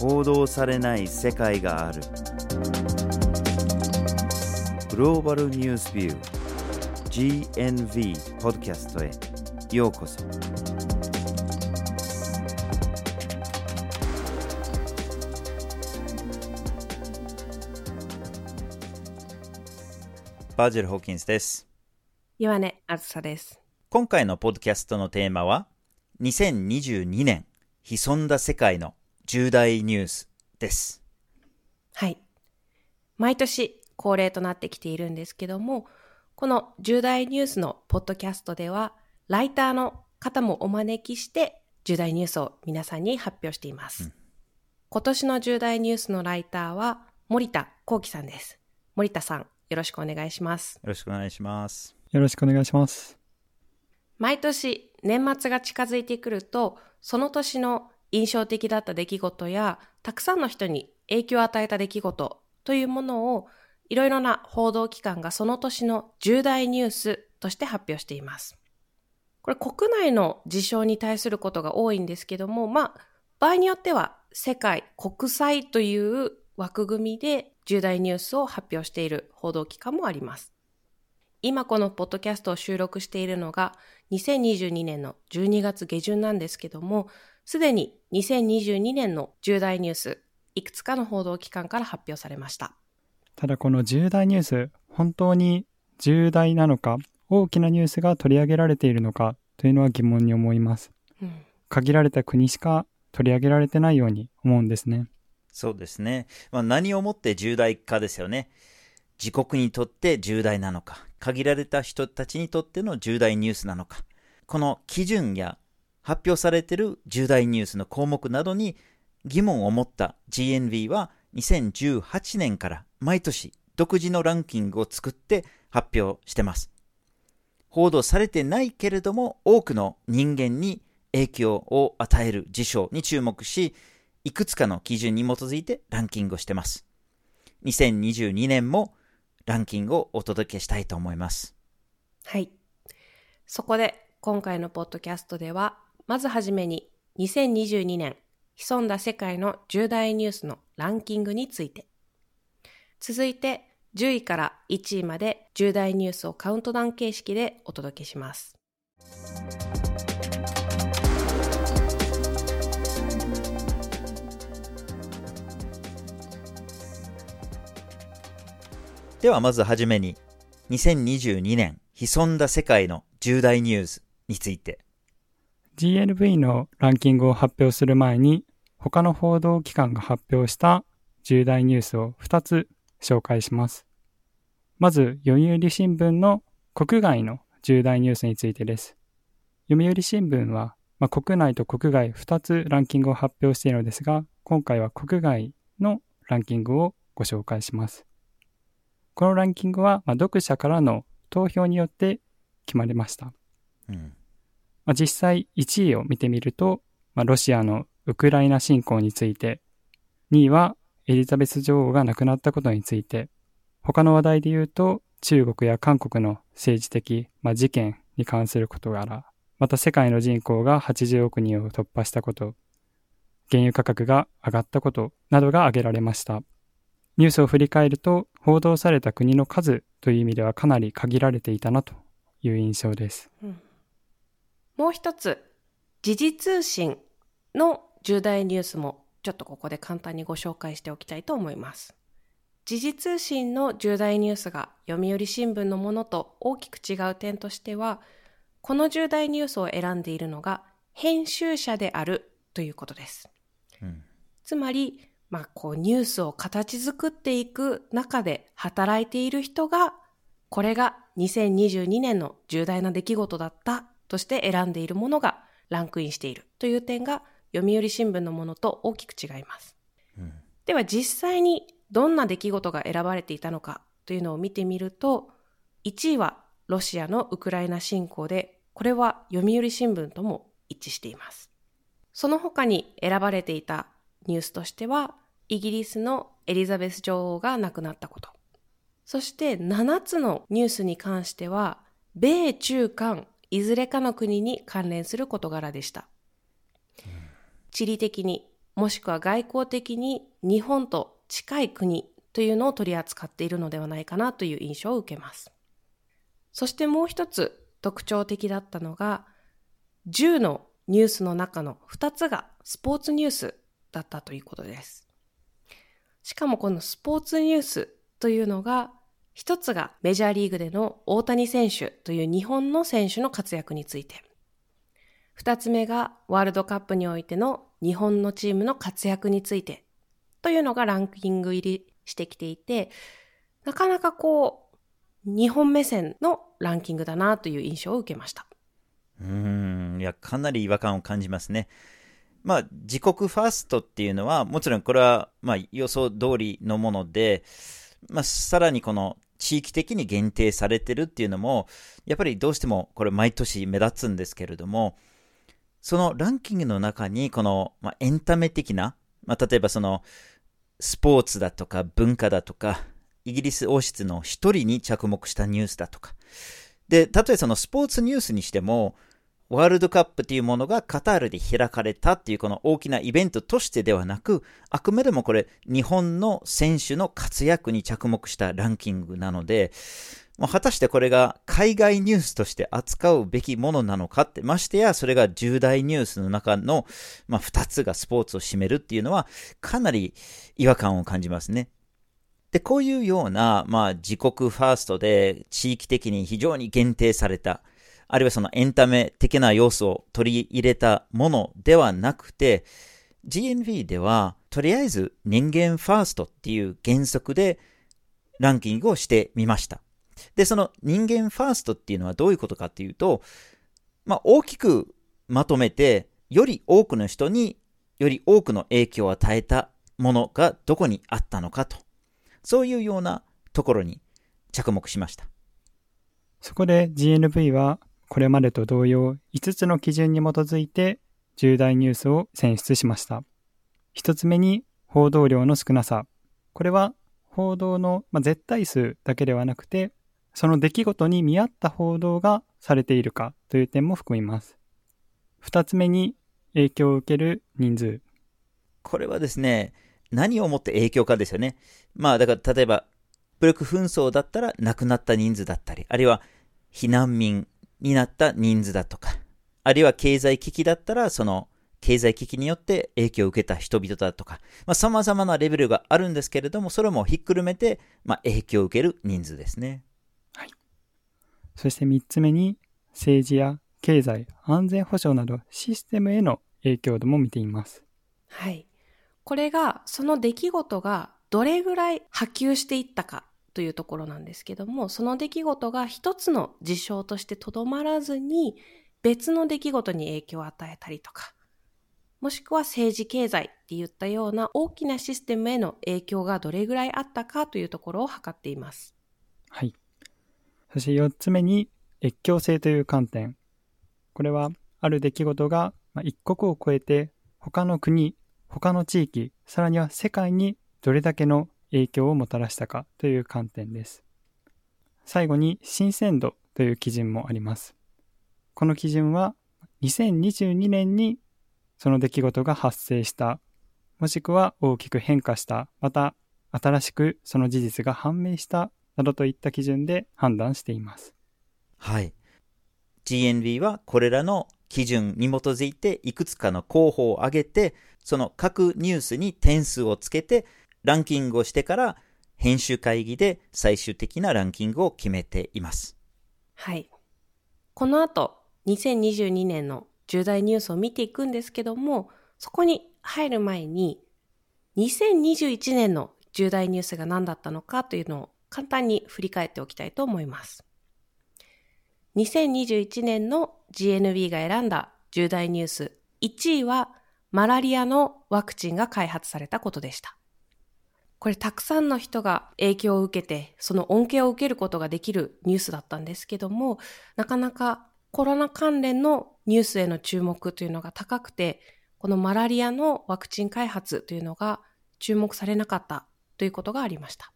報道されない世界がある。グローバルニュースビュー GNV ポッドキャストへ。ようこそ。バージェル・ホーキンスです。岩根あずさです。今回のポッドキャストのテーマは2022年潜んだ世界の重大ニュースです。はい。毎年恒例となってきているんですけども、この重大ニュースのポッドキャストでは、ライターの方もお招きして、重大ニュースを皆さんに発表しています。今年の重大ニュースのライターは、森田幸喜さんです。森田さん、よろしくお願いします。よろしくお願いします。よろしくお願いします。毎年年末が近づいてくるとその年の印象的だった出来事やたくさんの人に影響を与えた出来事というものをいろいろな報道機関がその年の重大ニュースとして発表しています。これ国内の事象に対することが多いんですけども、まあ場合によっては世界国際という枠組みで重大ニュースを発表している報道機関もあります。今このポッドキャストを収録しているのが2022年の12月下旬なんですけども、すでに2022年の重大ニュース、いくつかの報道機関から発表されました。ただこの重大ニュース、本当に重大なのか、大きなニュースが取り上げられているのかというのは疑問に思います。うん限られた国しか取り上げられてないように思うんですね。そうですね。まあ、何をもって重大かですよね。自国にとって重大なのか、限られた人たちにとっての重大ニュースなのか、この基準や発表されている重大ニュースの項目などに疑問を持った GNV は2018年から毎年独自のランキングを作って発表してます。報道されてないけれども多くの人間に影響を与える事象に注目し、いくつかの基準に基づいてランキングをしてます。2022年もランキングをお届けしたいと思います。はい。そこで今回のポッドキャストでは、まずはじめに2022年潜んだ世界の重大ニュースのランキングについて、続いて10位から1位まで重大ニュースをカウントダウン形式でお届けします。ではまずはじめに、2022年潜んだ世界の重大ニュースについて。GNV のランキングを発表する前に、他の報道機関が発表した重大ニュースを2つ紹介します。まず、読売新聞の国外の重大ニュースについてです。読売新聞は、まあ、国内と国外2つランキングを発表しているのですが、今回は国外のランキングをご紹介します。このランキングは、まあ、読者からの投票によって決まりました。うん。まあ、実際1位を見てみると、まあ、ロシアのウクライナ侵攻について、2位はエリザベス女王が亡くなったことについて、他の話題で言うと中国や韓国の政治的、まあ、事件に関する事柄、また世界の人口が80億人を突破したこと、原油価格が上がったことなどが挙げられました。ニュースを振り返ると、報道された国の数という意味ではかなり限られていたなという印象です。もう一つ、時事通信の重大ニュースもちょっとここで簡単にご紹介しておきたいと思います。時事通信の重大ニュースが読売新聞のものと大きく違う点としては、この重大ニュースを選んでいるのが編集者であるということです。うん。つまり、まあ、こうニュースを形作っていく中で働いている人が、これが2022年の重大な出来事だったとして選んでいるものがランクインしているという点が読売新聞のものと大きく違います。うん。では実際にどんな出来事が選ばれていたのかというのを見てみると、1位はロシアのウクライナ侵攻で、これは読売新聞とも一致しています。その他に選ばれていたニュースとしては、イギリスのエリザベス女王が亡くなったこと。そして7つのニュースに関しては、米中韓いずれかの国に関連する事柄でした。地理的にもしくは外交的に日本と近い国というのを取り扱っているのではないかなという印象を受けます。そしてもう一つ特徴的だったのが、10のニュースの中の2つがスポーツニュースだったということです。しかもこのスポーツニュースというのが、一つがメジャーリーグでの大谷選手という日本の選手の活躍について。二つ目がワールドカップにおいての日本のチームの活躍についてというのがランキング入りしてきていて、なかなかこう、日本目線のランキングだなという印象を受けました。うん、いや、かなり違和感を感じますね。まあ、自国ファーストっていうのは、もちろんこれは、まあ、予想通りのもので、まあ、さらにこの地域的に限定されてるっていうのも、やっぱりどうしてもこれ毎年目立つんですけれども、そのランキングの中に、この、まあ、エンタメ的な、まあ、例えばその、スポーツだとか文化だとか、イギリス王室の一人に着目したニュースだとか。で、例えばそのスポーツニュースにしても、ワールドカップというものがカタールで開かれたっていうこの大きなイベントとしてではなく、あくまでもこれ日本の選手の活躍に着目したランキングなので、もう果たしてこれが海外ニュースとして扱うべきものなのかって、ましてやそれが重大ニュースの中の、まあ、2つがスポーツを占めるっていうのはかなり違和感を感じますね。で、こういうような、まあ、自国ファーストで地域的に非常に限定された、あるいはそのエンタメ的な要素を取り入れたものではなくて、GNV では、とりあえず人間ファーストっていう原則でランキングをしてみました。で、その人間ファーストっていうのはどういうことかっていうと、まあ、大きくまとめて、より多くの人により多くの影響を与えたものがどこにあったのかと。そういうようなところに着目しました。そこで GNV はこれまでと同様5つの基準に基づいて重大ニュースを選出しました。1つ目に報道量の少なさ。これは報道の、ま絶対数だけではなくて、その出来事に見合った報道がされているかという点も含みます。2つ目に影響を受ける人数。これはですね、何をもって影響かですよね。まあだから例えば、武力紛争だったら亡くなった人数だったり、あるいは避難民になった人数だとか、あるいは経済危機だったら、その経済危機によって影響を受けた人々だとか、まあ、様々なレベルがあるんですけれども、それもひっくるめて、まあ、影響を受ける人数ですね。はい。そして3つ目に、政治や経済、安全保障などシステムへの影響度も見ています。はい。これが、その出来事がどれぐらい波及していったかというところなんですけども、その出来事が一つの事象としてとどまらずに、別の出来事に影響を与えたりとか、もしくは政治経済っていったような大きなシステムへの影響がどれぐらいあったかというところを測っています。はい。そして4つ目に、越境性という観点。これは、ある出来事が一国を超えて他の国、他の地域、さらには世界にどれだけの影響をもたらしたかという観点です。最後に新鮮度という基準もあります。この基準は2022年にその出来事が発生した、もしくは大きく変化した、また新しくその事実が判明したなどといった基準で判断しています。はい。GNB はこれらの基準に基づいていくつかの候補を挙げて、その各ニュースに点数をつけてランキングをしてから編集会議で最終的なランキングを決めています。はい。この後、2022年の重大ニュースを見ていくんですけども、そこに入る前に、2021年の重大ニュースが何だったのかというのを簡単に振り返っておきたいと思います。2021年の GNB が選んだ重大ニュース1位はマラリアのワクチンが開発されたことでした。これたくさんの人が影響を受けて、その恩恵を受けることができるニュースだったんですけども、なかなかコロナ関連のニュースへの注目というのが高くて、このマラリアのワクチン開発というのが注目されなかったということがありました。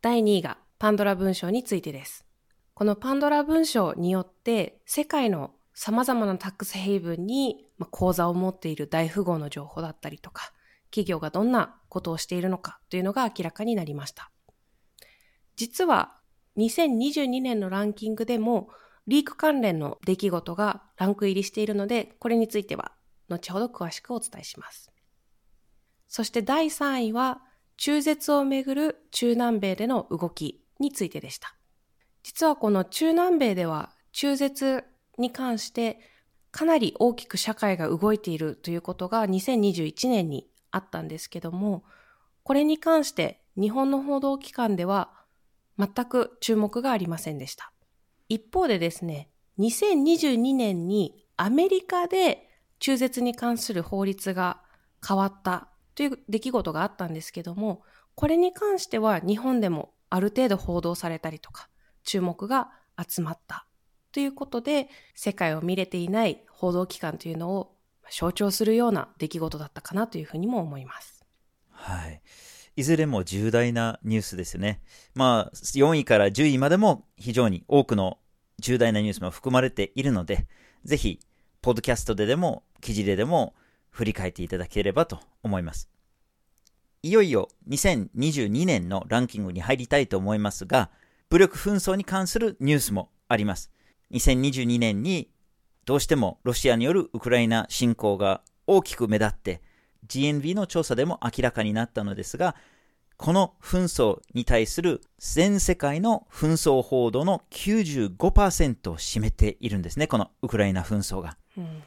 第2位がパンドラ文章についてです。このパンドラ文章によって世界の様々なタックスヘイブンに口座を持っている大富豪の情報だったりとか、企業がどんなことをしているのかというのが明らかになりました。実は2022年のランキングでもリーク関連の出来事がランク入りしているので、これについては後ほど詳しくお伝えします。そして第3位は中絶をめぐる中南米での動きについてでした。実はこの中南米では中絶に関してかなり大きく社会が動いているということが2021年にあったんですけども、これに関して日本の報道機関では全く注目がありませんでした。一方でですね、2022年にアメリカで中絶に関する法律が変わったという出来事があったんですけども、これに関しては日本でもある程度報道されたりとか、注目が集まったということで、世界を見れていない報道機関というのを象徴するような出来事だったかなというふうにも思います。はい。いずれも重大なニュースですね。まあ、4位から10位までも非常に多くの重大なニュースも含まれているので、ぜひ、ポッドキャストででも、記事ででも振り返っていただければと思います。いよいよ2022年のランキングに入りたいと思いますが、武力紛争に関するニュースもあります。2022年にどうしてもロシアによるウクライナ侵攻が大きく目立って GNV の調査でも明らかになったのですが、この紛争に対する全世界の紛争報道の95%を占めているんですね、このウクライナ紛争が。うん、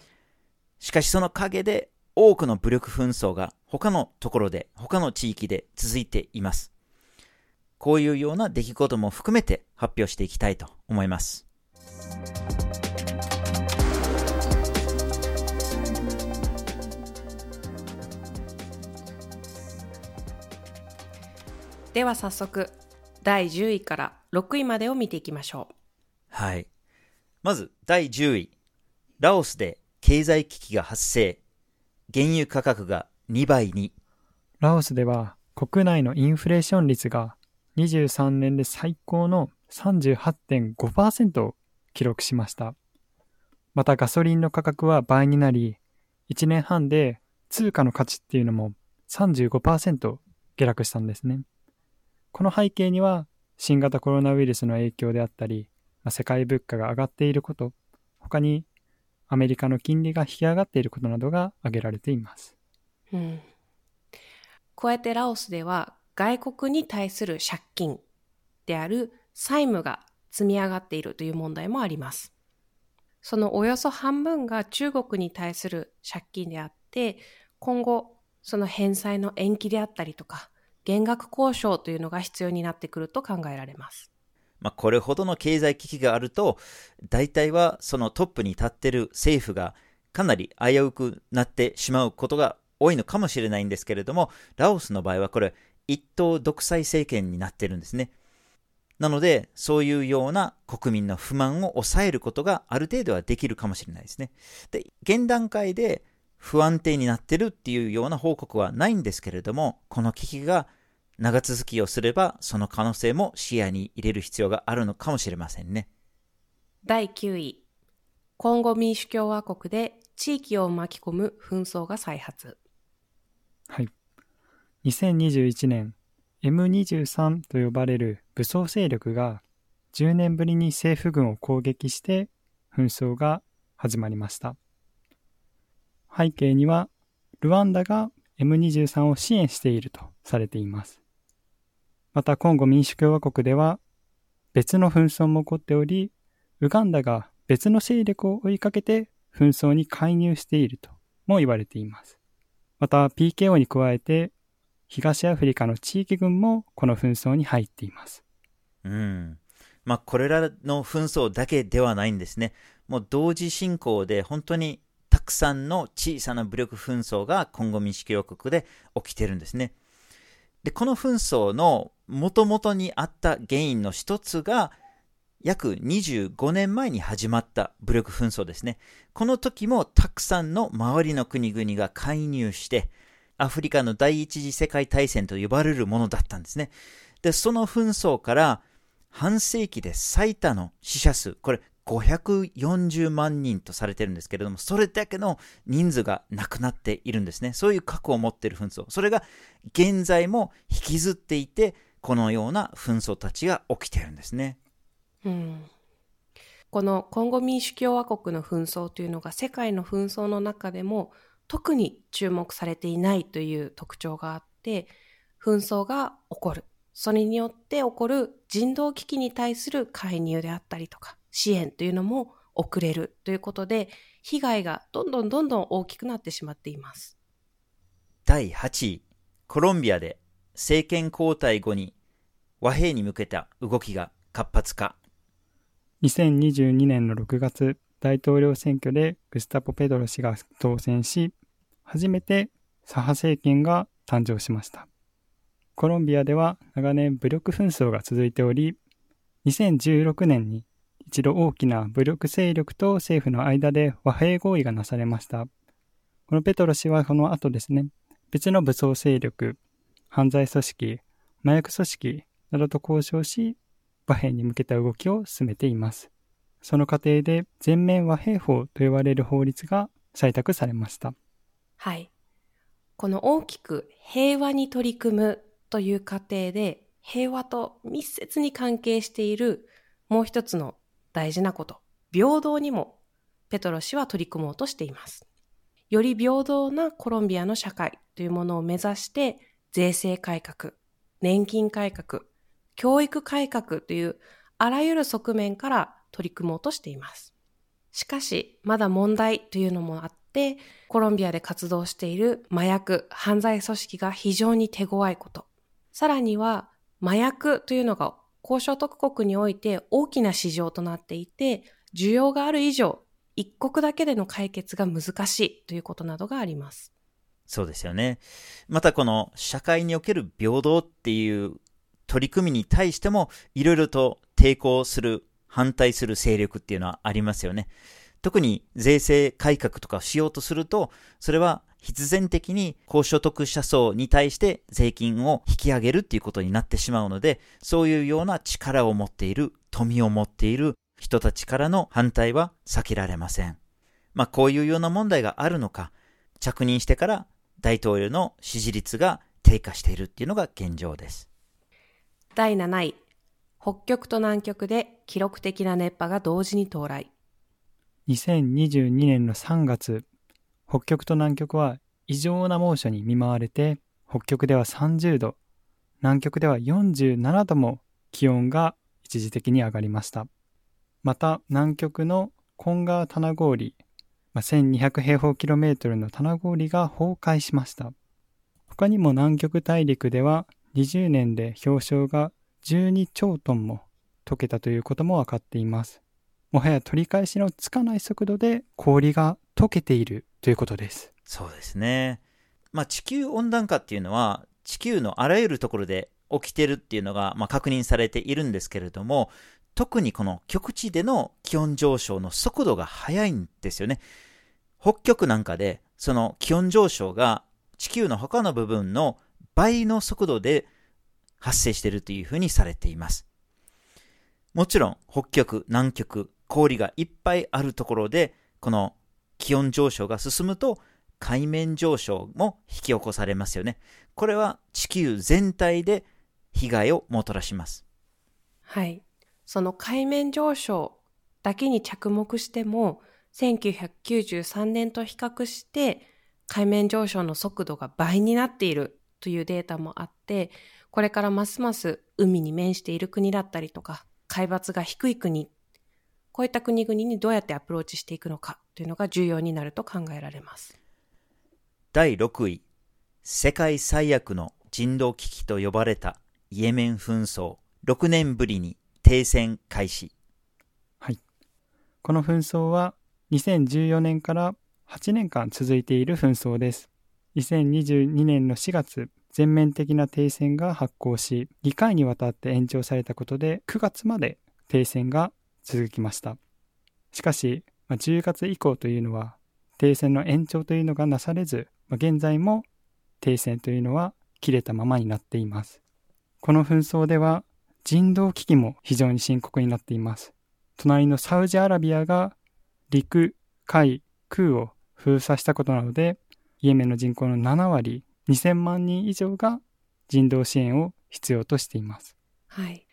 しかしその陰で多くの武力紛争が他のところで、他の地域で続いています。こういうような出来事も含めて発表していきたいと思います。では早速、第10位から6位までを見ていきましょう。はい。まず、第10位。ラオスで経済危機が発生。原油価格が2倍に。ラオスでは国内のインフレーション率が23年で最高の38.5%を記録しました。またガソリンの価格は倍になり、1年半で通貨の価値っていうのも35%下落したんですね。この背景には新型コロナウイルスの影響であったり、まあ、世界物価が上がっていること、他にアメリカの金利が引き上がっていることなどが挙げられています。うん、加えてラオスでは外国に対する借金である債務が積み上がっているという問題もあります。そのおよそ半分が中国に対する借金であって、今後その返済の延期であったりとか、減額交渉というのが必要になってくると考えられます。まあ、これほどの経済危機があると、大体はそのトップに立ってる政府がかなり危うくなってしまうことが多いのかもしれないんですけれども、ラオスの場合はこれ、一党独裁政権になってるんですね。なので、そういうような国民の不満を抑えることがある程度はできるかもしれないですね。で、現段階で不安定になってるっていうような報告はないんですけれども、この危機が長続きをすれば、その可能性も視野に入れる必要があるのかもしれませんね。第9位、コンゴ民主共和国で地域を巻き込む紛争が再発。はい。2021年、M23 と呼ばれる武装勢力が10年ぶりに政府軍を攻撃して紛争が始まりました。背景には、ルワンダが M23 を支援しているとされています。また、コンゴ民主共和国では、別の紛争も起こっており、ウガンダが別の勢力を追いかけて紛争に介入しているとも言われています。また、PKO に加えて、東アフリカの地域軍もこの紛争に入っています。うん。まあ、これらの紛争だけではないんですね。もう同時進行で本当にくさんの小さな武力紛争が今後民主共和国で起きてるんですね。で、この紛争の元々にあった原因の一つが、約25年前に始まった武力紛争ですね。この時もたくさんの周りの国々が介入して、アフリカの第一次世界大戦と呼ばれるものだったんですね。で、その紛争から半世紀で最多の死者数、これ540万人とされてるんですけれども、それだけの人数がなくなっているんですね。そういう核を持っている紛争。それが現在も引きずっていて、このような紛争たちが起きているんですね。うん、このコンゴ民主共和国の紛争というのが世界の紛争の中でも特に注目されていないという特徴があって、紛争が起こる。それによって起こる人道危機に対する介入であったりとか、支援というのも遅れるということで、被害がどんどんどんどん大きくなってしまっています。第8位、コロンビアで政権交代後に和平に向けた動きが活発化。2022年の6月、大統領選挙でグスタポ・ペドロ氏が当選し、初めて左派政権が誕生しました。コロンビアでは長年武力紛争が続いており、2016年に一度大きな武力勢力と政府の間で和平合意がなされました。このペトロ氏はこの後ですね、別の武装勢力、犯罪組織、麻薬組織などと交渉し、和平に向けた動きを進めています。その過程で全面和平法と呼ばれる法律が採択されました。はい。この大きく平和に取り組むという過程で平和と密接に関係しているもう一つの大事なこと、平等にもペトロ氏は取り組もうとしています。より平等なコロンビアの社会というものを目指して税制改革、年金改革、教育改革というあらゆる側面から取り組もうとしています。しかし、まだ問題というのもあって、コロンビアで活動している麻薬、犯罪組織が非常に手強いこと。さらには、麻薬というのが高所得国において大きな市場となっていて、需要がある以上、一国だけでの解決が難しいということなどがあります。そうですよね。またこの社会における平等っていう取り組みに対しても、いろいろと抵抗する、反対する勢力っていうのはありますよね。特に税制改革とかしようとすると、それは必然的に高所得者層に対して税金を引き上げるっていうことになってしまうので、そういうような力を持っている、富を持っている人たちからの反対は避けられません。まあこういうような問題があるのか、着任してから大統領の支持率が低下しているっていうのが現状です。第7位、北極と南極で記録的な熱波が同時に到来。2022年の3月、北極と南極は異常な猛暑に見舞われて、北極では30度、南極では47度も気温が一時的に上がりました。また、南極のコンガー棚氷、まあ、1200平方キロメートルの棚氷が崩壊しました。他にも南極大陸では20年で氷床が12兆トンも溶けたということも分かっています。もはや取り返しのつかない速度で氷が溶けているということです。そうですね。まあ、地球温暖化っていうのは、地球のあらゆるところで起きてるっていうのが、まあ、確認されているんですけれども、特にこの極地での気温上昇の速度が速いんですよね。北極なんかで、その気温上昇が地球の他の部分の倍の速度で発生しているというふうにされています。もちろん、北極、南極、氷がいっぱいあるところで、この気温上昇が進むと海面上昇も引き起こされますよね。これは地球全体で被害をもたらします。はい。その海面上昇だけに着目しても、1993年と比較して海面上昇の速度が倍になっているというデータもあって、これからますます海に面している国だったりとか、海抜が低い国こういった国々にどうやってアプローチしていくのかというのが重要になると考えられます。第6位、世界最悪の人道危機と呼ばれたイエメン紛争、6年ぶりに停戦開始。はい。この紛争は2014年から8年間続いている紛争です。2022年の4月、全面的な停戦が発行し、2回にわたって延長されたことで9月まで停戦が続きました。しかし、まあ、10月以降というのは停戦の延長というのがなされず、まあ、現在も停戦というのは切れたままになっています。この紛争では人道危機も非常に深刻になっています。隣のサウジアラビアが陸、海、空を封鎖したことなので、イエメンの人口の7割、2000万人以上が人道支援を必要としています。はい。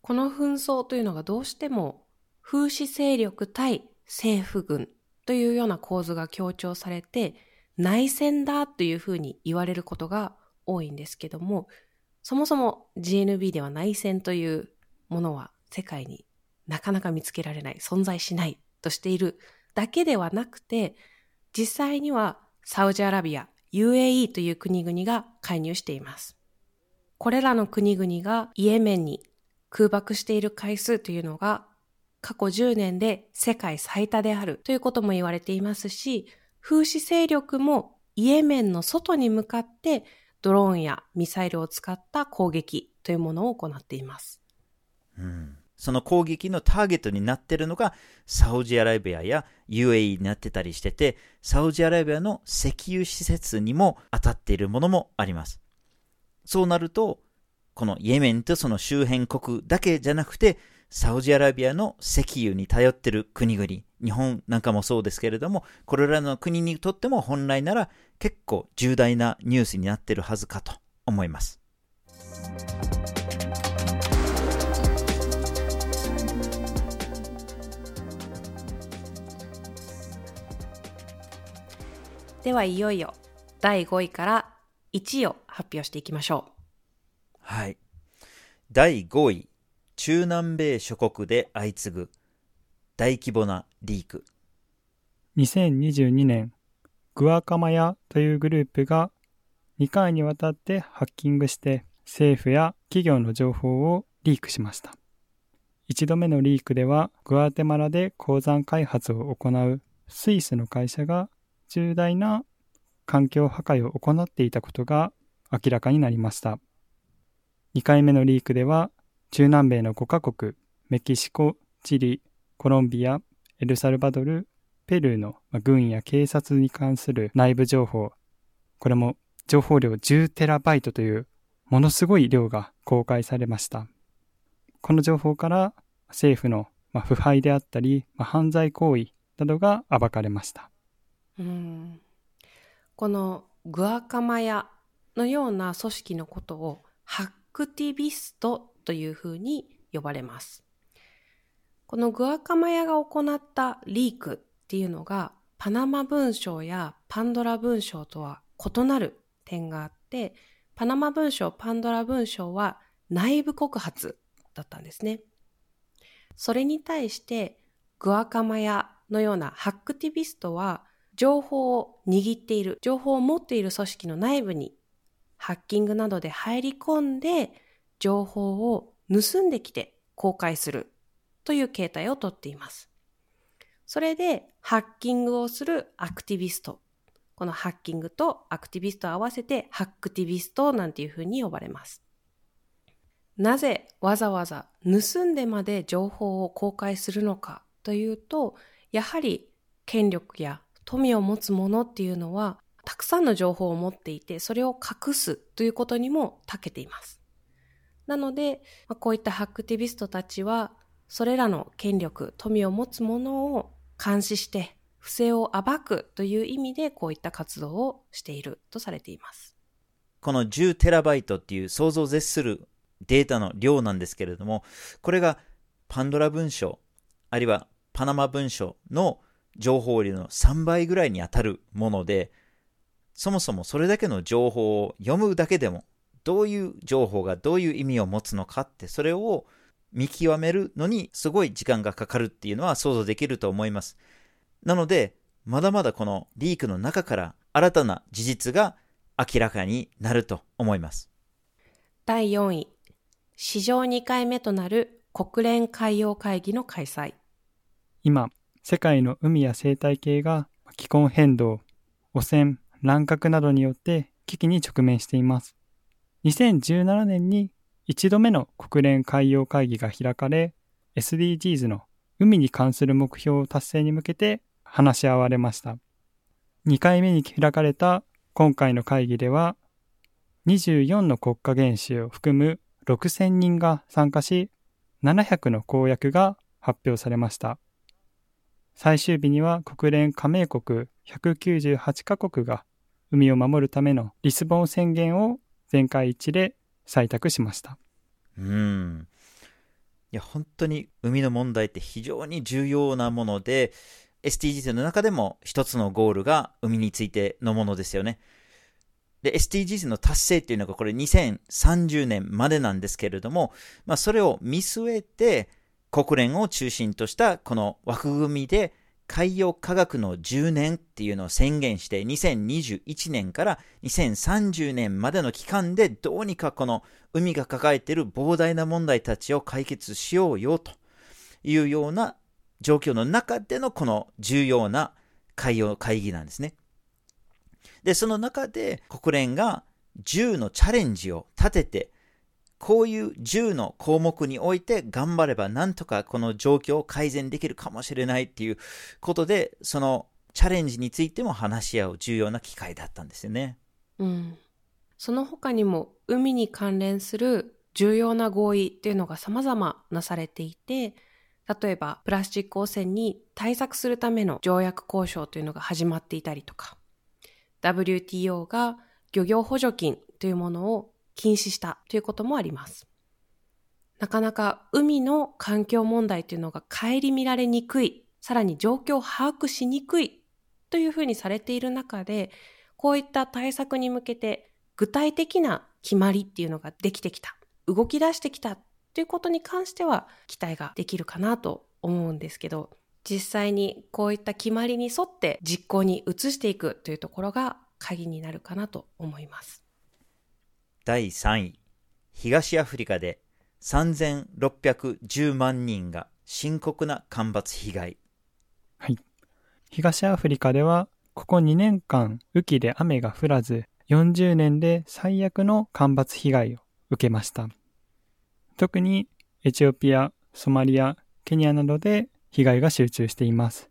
この紛争というのがどうしても風刺勢力対政府軍というような構図が強調されて内戦だというふうに言われることが多いんですけどもそもそも GNB では内戦というものは世界になかなか見つけられない存在しないとしているだけではなくて実際にはサウジアラビア UAE という国々が介入しています。これらの国々がイエメンに空爆している回数というのが過去10年で世界最多であるということも言われていますし、風刺勢力もイエメンの外に向かってドローンやミサイルを使った攻撃というものを行っています。うんその攻撃のターゲットになっているのがサウジアラビアや UAE になってたりしてて、サウジアラビアの石油施設にも当たっているものもあります。そうなると、このイエメンとその周辺国だけじゃなくて、サウジアラビアの石油に頼っている国々、日本なんかもそうですけれども、これらの国にとっても本来なら結構重大なニュースになっているはずかと思います。ではいよいよ第5位から1位を発表していきましょはい。第5位、中南米諸国で相次ぐ大規模なリーク。2022年、グアカマヤというグループが2回にわたってハッキングして政府や企業の情報をリークしました。1度目のリークではグアテマラで鉱山開発を行うスイスの会社が重大な環境破壊を行っていたことが明らかになりました。2回目のリークでは中南米の5カ国、メキシコ、チリ、コロンビア、エルサルバドル、ペルーの軍や警察に関する内部情報、これも情報量10テラバイトというものすごい量が公開されました。この情報から政府の腐敗であったり、犯罪行為などが暴かれました。うんこのグアカマヤのような組織のことをハックティビストというふうに呼ばれます。このグアカマヤが行ったリークっていうのがパナマ文書やパンドラ文書とは異なる点があって、パナマ文書、パンドラ文書は内部告発だったんですね。それに対してグアカマヤのようなハックティビストは情報を握っている、情報を持っている組織の内部にハッキングなどで入り込んで情報を盗んできて公開するという形態をとっています。それでハッキングをするアクティビスト。このハッキングとアクティビストを合わせてハックティビストなんていうふうに呼ばれます。なぜわざわざ盗んでまで情報を公開するのかというと、やはり権力や富を持つ者っていうのはたくさんの情報を持っていて、それを隠すということにも長けています。なので、まあこういったハクティビストたちは、それらの権力、富を持つ者を監視して、不正を暴くという意味で、こういった活動をしているとされています。この10テラバイトっていう想像を絶するデータの量なんですけれども、これがパンドラ文書、あるいはパナマ文書の情報量の3倍ぐらいに当たるもので、そもそもそれだけの情報を読むだけでも、どういう情報がどういう意味を持つのかって、それを見極めるのにすごい時間がかかるっていうのは想像できると思います。なので、まだまだこのリークの中から新たな事実が明らかになると思います。第4位、史上2回目となる国連海洋会議の開催。今、世界の海や生態系が気候変動、汚染、乱獲などによって危機に直面しています。2017年に一度目の国連海洋会議が開かれ、SDGs の海に関する目標達成に向けて話し合われました。2回目に開かれた今回の会議では、24の国家元首を含む6000人が参加し、700の公約が発表されました。最終日には国連加盟国198カ国が海を守るためのリスボン宣言を全会一致で採択しました。うん。いや、本当に海の問題って非常に重要なもので、SDGs の中でも一つのゴールが海についてのものですよね。で、SDGs の達成っていうのがこれ2030年までなんですけれども、まあそれを見据えて国連を中心としたこの枠組みで海洋科学の10年っていうのを宣言して2021年から2030年までの期間でどうにかこの海が抱えている膨大な問題たちを解決しようよというような状況の中でのこの重要な海洋会議なんですね。で、その中で国連が10のチャレンジを立てて、こういう10の項目において頑張ればなんとかこの状況を改善できるかもしれないっていうことで、そのチャレンジについても話し合う重要な機会だったんですよね。うん。その他にも海に関連する重要な合意っていうのが様々なされていて、例えばプラスチック汚染に対策するための条約交渉というのが始まっていたりとか、WTO が漁業補助金というものを禁止したということもあります。なかなか海の環境問題というのが顧みられにくい、さらに状況を把握しにくいというふうにされている中で、こういった対策に向けて具体的な決まりっていうのができてきた、動き出してきたということに関しては期待ができるかなと思うんですけど、実際にこういった決まりに沿って実行に移していくというところが鍵になるかなと思います。第3位、東アフリカで3610万人が深刻な干ばつ被害。はい。東アフリカでは、ここ2年間、雨季で雨が降らず、40年で最悪の干ばつ被害を受けました。特にエチオピア、ソマリア、ケニアなどで被害が集中しています。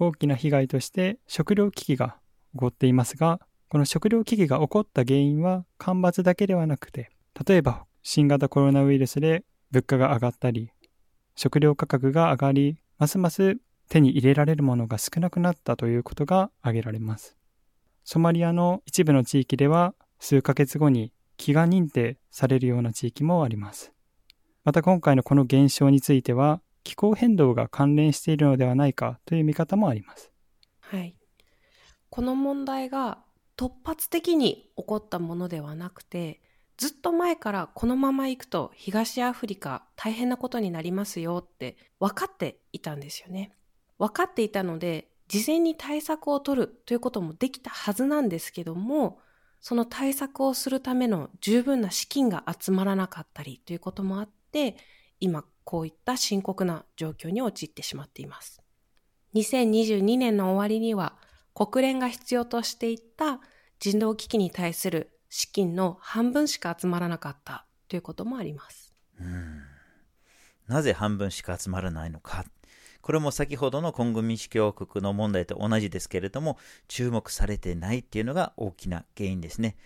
大きな被害として食糧危機が起こっていますが、この食糧危機が起こった原因は干ばつだけではなくて、例えば新型コロナウイルスで物価が上がったり、食料価格が上がり、ますます手に入れられるものが少なくなったということが挙げられます。ソマリアの一部の地域では数ヶ月後に飢餓認定されるような地域もあります。また今回のこの現象については、気候変動が関連しているのではないかという見方もあります。はい。この問題が突発的に起こったものではなくて、ずっと前からこのまま行くと東アフリカ大変なことになりますよって分かっていたんですよね。分かっていたので、事前に対策を取るということもできたはずなんですけども、その対策をするための十分な資金が集まらなかったりということもあって、今こういった深刻な状況に陥ってしまっています。2022年の終わりには国連が必要としていた人道危機に対する資金の半分しか集まらなかったということもあります。なぜ半分しか集まらないのか。これも先ほどのコンゴ民主共和国の問題と同じですけれども、注目されてないっていうのが大きな原因ですね。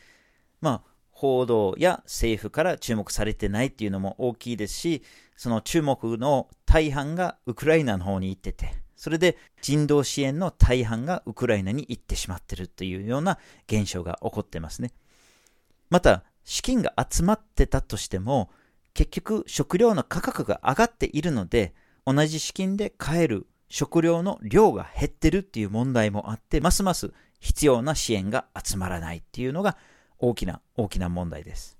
まあ、報道や政府から注目されてないっていうのも大きいですし、その注目の大半がウクライナの方に行ってて、それで人道支援の大半がウクライナに行ってしまってるというような現象が起こってますね。また、資金が集まってたとしても、結局食料の価格が上がっているので、同じ資金で買える食料の量が減ってるっていう問題もあって、ますます必要な支援が集まらないっていうのが大きな大きな問題です。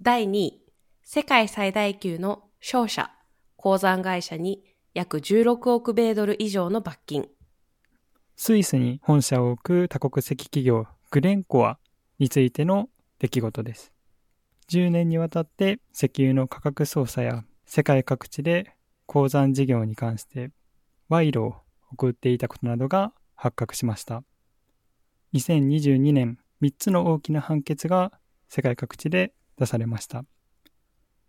第2位、世界最大級の商社、鉱山会社に約16億米ドル以上の罰金。スイスに本社を置く多国籍企業グレンコアについての出来事です。10年にわたって石油の価格操作や世界各地で鉱山事業に関して賄賂を送っていたことなどが発覚しました。2022年3つの大きな判決が世界各地で出されました。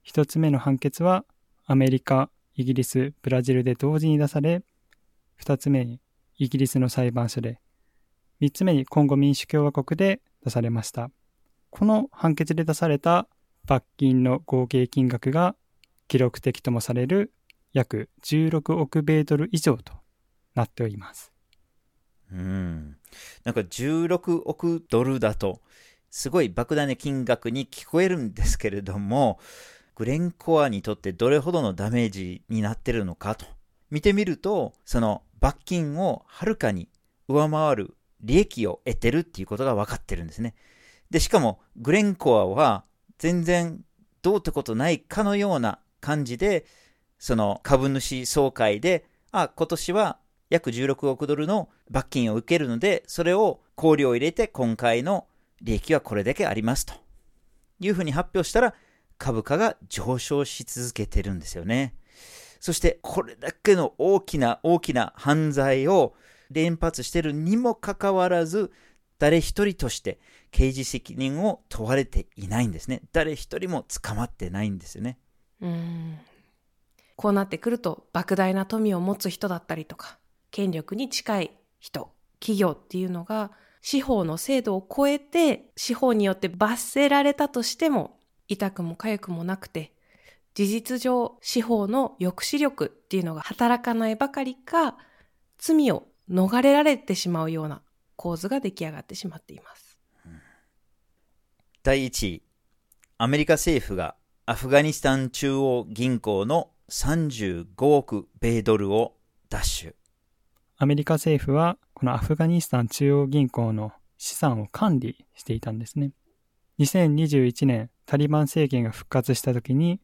1つ目の判決はアメリカ、イギリス、ブラジルで同時に出され、2つ目にイギリスの裁判所で、3つ目にコンゴ民主共和国で出されました。この判決で出された罰金の合計金額が記録的ともされる約16億米ドル以上となっております。うん。なんか16億ドルだと、すごい莫大な金額に聞こえるんですけれども、グレンコアにとってどれほどのダメージになってるのかと。見てみると、その罰金をはるかに上回る利益を得てるっていうことが分かってるんですね。で、しかも、グレンコアは全然どうってことないかのような感じで、その株主総会で、あ、今年は約16億ドルの罰金を受けるので、それを考慮を入れて今回の利益はこれだけありますというふうに発表したら、株価が上昇し続けてるんですよね。そして、これだけの大きな大きな犯罪を連発してるにもかかわらず、誰一人として刑事責任を問われていないんですね。誰一人も捕まってないんですよね。うん。こうなってくると、莫大な富を持つ人だったりとか、権力に近い人、企業っていうのが、司法の制度を超えて、司法によって罰せられたとしても、痛くも痒くもなくて、事実上、司法の抑止力っていうのが働かないばかりか、罪を逃れられてしまうような構図が出来上がってしまっています。第1位、アメリカ政府がアフガニスタン中央銀行の35億米ドルを奪取。アメリカ政府はこのアフガニスタン中央銀行の資産を管理していたんですね。2021年タリバン政権が復活した時に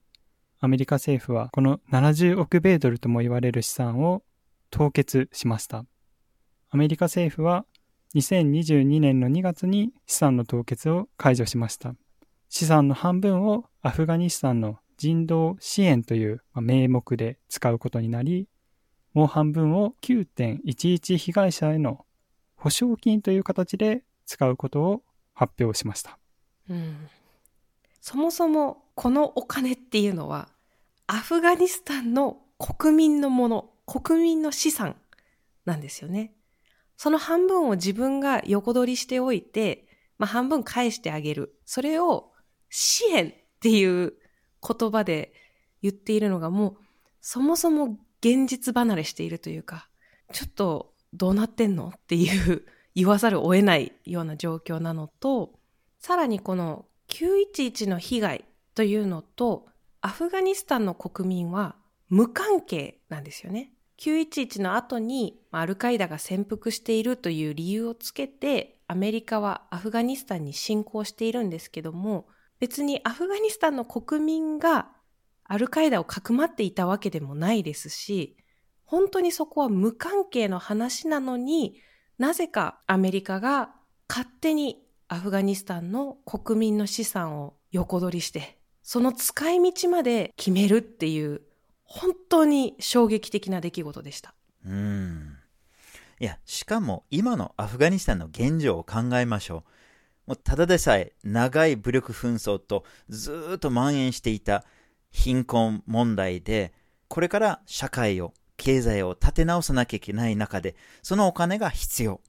アメリカ政府はこの70億米ドルとも言われる資産を凍結しました。アメリカ政府は2022年の2月に資産の凍結を解除しました。資産の半分をアフガニスタンの人道支援という名目で使うことになり、もう半分を9.11被害者への保証金という形で使うことを発表しました。うん、そもそもこのお金っていうのはアフガニスタンの国民のもの、国民の資産なんですよね。その半分を自分が横取りしておいて、まあ、半分返してあげる。それを支援っていう言葉で言っているのがもうそもそも現実離れしているというか、ちょっとどうなってんのっていう言わざるを得ないような状況なのと、さらにこの911の被害というのと、アフガニスタンの国民は無関係なんですよね。911の後にアルカイダが潜伏しているという理由をつけて、アメリカはアフガニスタンに侵攻しているんですけども、別にアフガニスタンの国民がアルカイダをかくまっていたわけでもないですし、本当にそこは無関係の話なのになぜかアメリカが勝手にアフガニスタンの国民の資産を横取りして、その使い道まで決めるっていう、本当に衝撃的な出来事でした。うん。いや、しかも今のアフガニスタンの現状を考えましょう。もうただでさえ長い武力紛争とずっと蔓延していた貧困問題で、これから社会を、経済を立て直さなきゃいけない中で、そのお金が必要。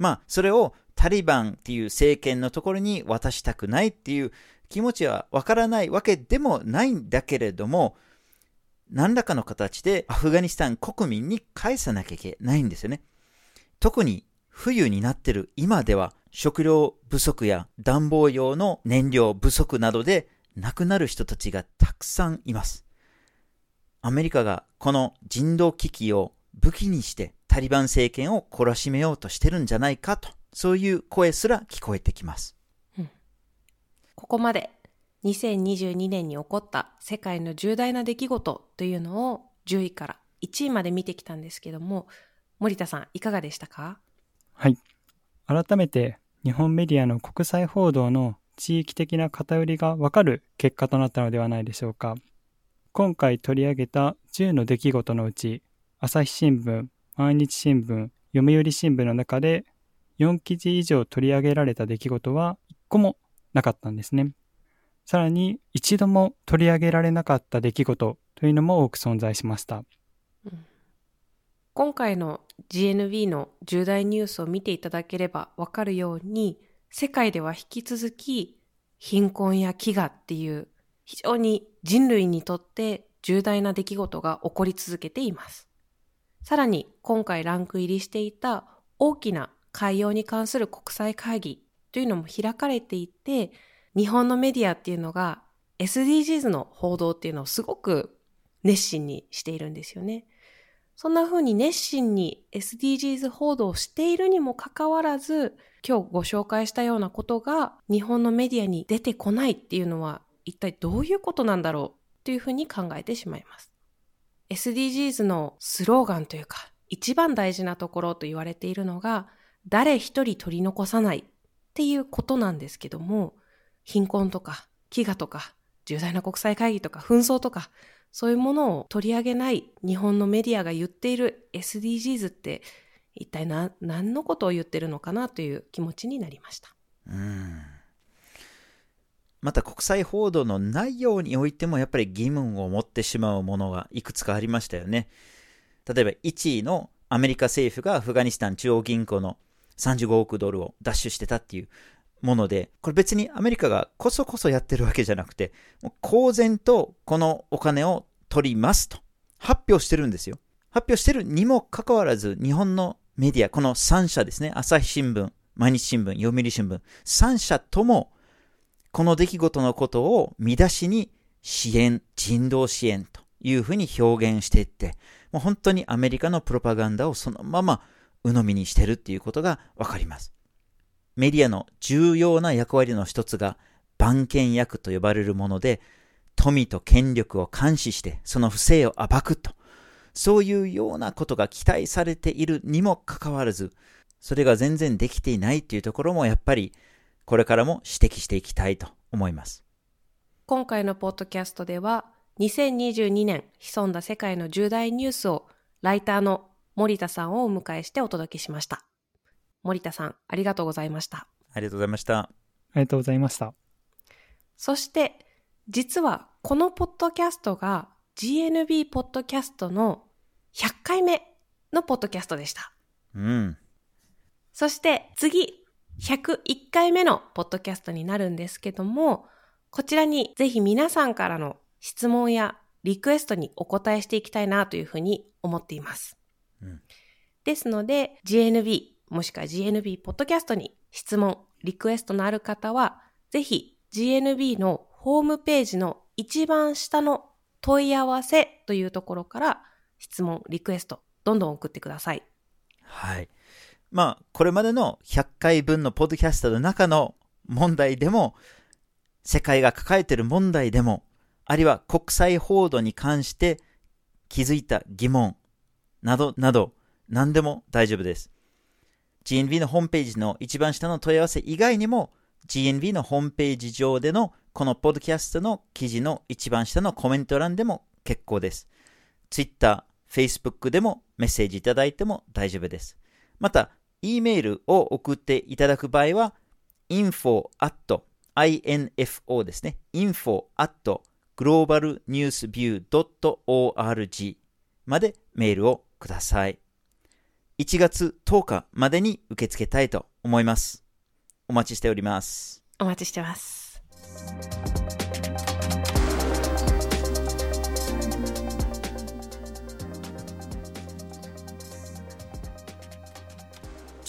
まあ、それをタリバンっていう政権のところに渡したくないっていう気持ちはわからないわけでもないんだけれども、何らかの形でアフガニスタン国民に返さなきゃいけないんですよね。特に冬になってる今では食料不足や暖房用の燃料不足などで亡くなる人たちがたくさんいます。アメリカがこの人道危機を武器にしてタリバン政権を懲らしめようとしてるんじゃないかと、そういう声すら聞こえてきます。ここまで2022年に起こった世界の重大な出来事というのを10位から1位まで見てきたんですけども、森田さんいかがでしたか？はい。改めて日本メディアの国際報道の地域的な偏りがわかる結果となったのではないでしょうか。今回取り上げた10の出来事のうち、朝日新聞、毎日新聞、読売新聞の中で4記事以上取り上げられた出来事は1個もなかったんですね。さらに一度も取り上げられなかった出来事というのも多く存在しました。今回の GNB の重大ニュースを見ていただければわかるように、世界では引き続き貧困や飢餓っていう非常に人類にとって重大な出来事が起こり続けています。さらに今回ランク入りしていた大きな海洋に関する国際会議というのも開かれていて、日本のメディアっていうのが SDGs の報道っていうのをすごく熱心にしているんですよね。そんな風に熱心に SDGs 報道をしているにもかかわらず、今日ご紹介したようなことが日本のメディアに出てこないっていうのは一体どういうことなんだろうというふうに考えてしまいます。SDGs のスローガンというか一番大事なところと言われているのが誰一人取り残さないっていうことなんですけども貧困とか飢餓とか重大な国際会議とか紛争とかそういうものを取り上げない日本のメディアが言っている SDGs って一体何のことを言ってるのかなという気持ちになりました。うんまた国際報道の内容においてもやっぱり義務を持ってしまうものがいくつかありましたよね。例えば1位のアメリカ政府がアフガニスタン中央銀行の35億ドルを奪取してたっていうもので、これ別にアメリカがこそこそやってるわけじゃなくて、公然とこのお金を取りますと発表してるんですよ。発表してるにもかかわらず、日本のメディア、この3社ですね、朝日新聞、毎日新聞、読売新聞、3社とも、この出来事のことを見出しに支援、人道支援というふうに表現していって、もう本当にアメリカのプロパガンダをそのまま鵜呑みにしてるっていうことがわかります。メディアの重要な役割の一つが番犬役と呼ばれるもので、富と権力を監視してその不正を暴くと、そういうようなことが期待されているにもかかわらず、それが全然できていないというところもやっぱりこれからも指摘していきたいと思います。今回のポッドキャストでは2022年潜んだ世界の重大ニュースをライターの森田さんをお迎えしてお届けしました。森田さん、ありがとうございました。ありがとうございました。ありがとうございました。そして、実はこのポッドキャストが GNB ポッドキャストの100回目のポッドキャストでした。うん。そして次、101回目のポッドキャストになるんですけども、こちらにぜひ皆さんからの質問やリクエストにお答えしていきたいなというふうに思っています。うん、ですので、GNB もしくは GNB ポッドキャストに質問、リクエストのある方は、ぜひ GNB のホームページの一番下の問い合わせというところから質問、リクエスト、どんどん送ってください。はい。まあ、これまでの100回分のポッドキャストの中の問題でも、世界が抱えている問題でも、あるいは国際報道に関して気づいた疑問などなど、何でも大丈夫です。GNV のホームページの一番下の問い合わせ以外にも、GNV のホームページ上でのこのポッドキャストの記事の一番下のコメント欄でも結構です。Twitter、Facebook でもメッセージいただいても大丈夫です。また、E メールを送っていただく場合は、info at info ですね。info at globalnewsview.org までメールをください。1月10日までに受け付けたいと思います。お待ちしております。お待ちしてます。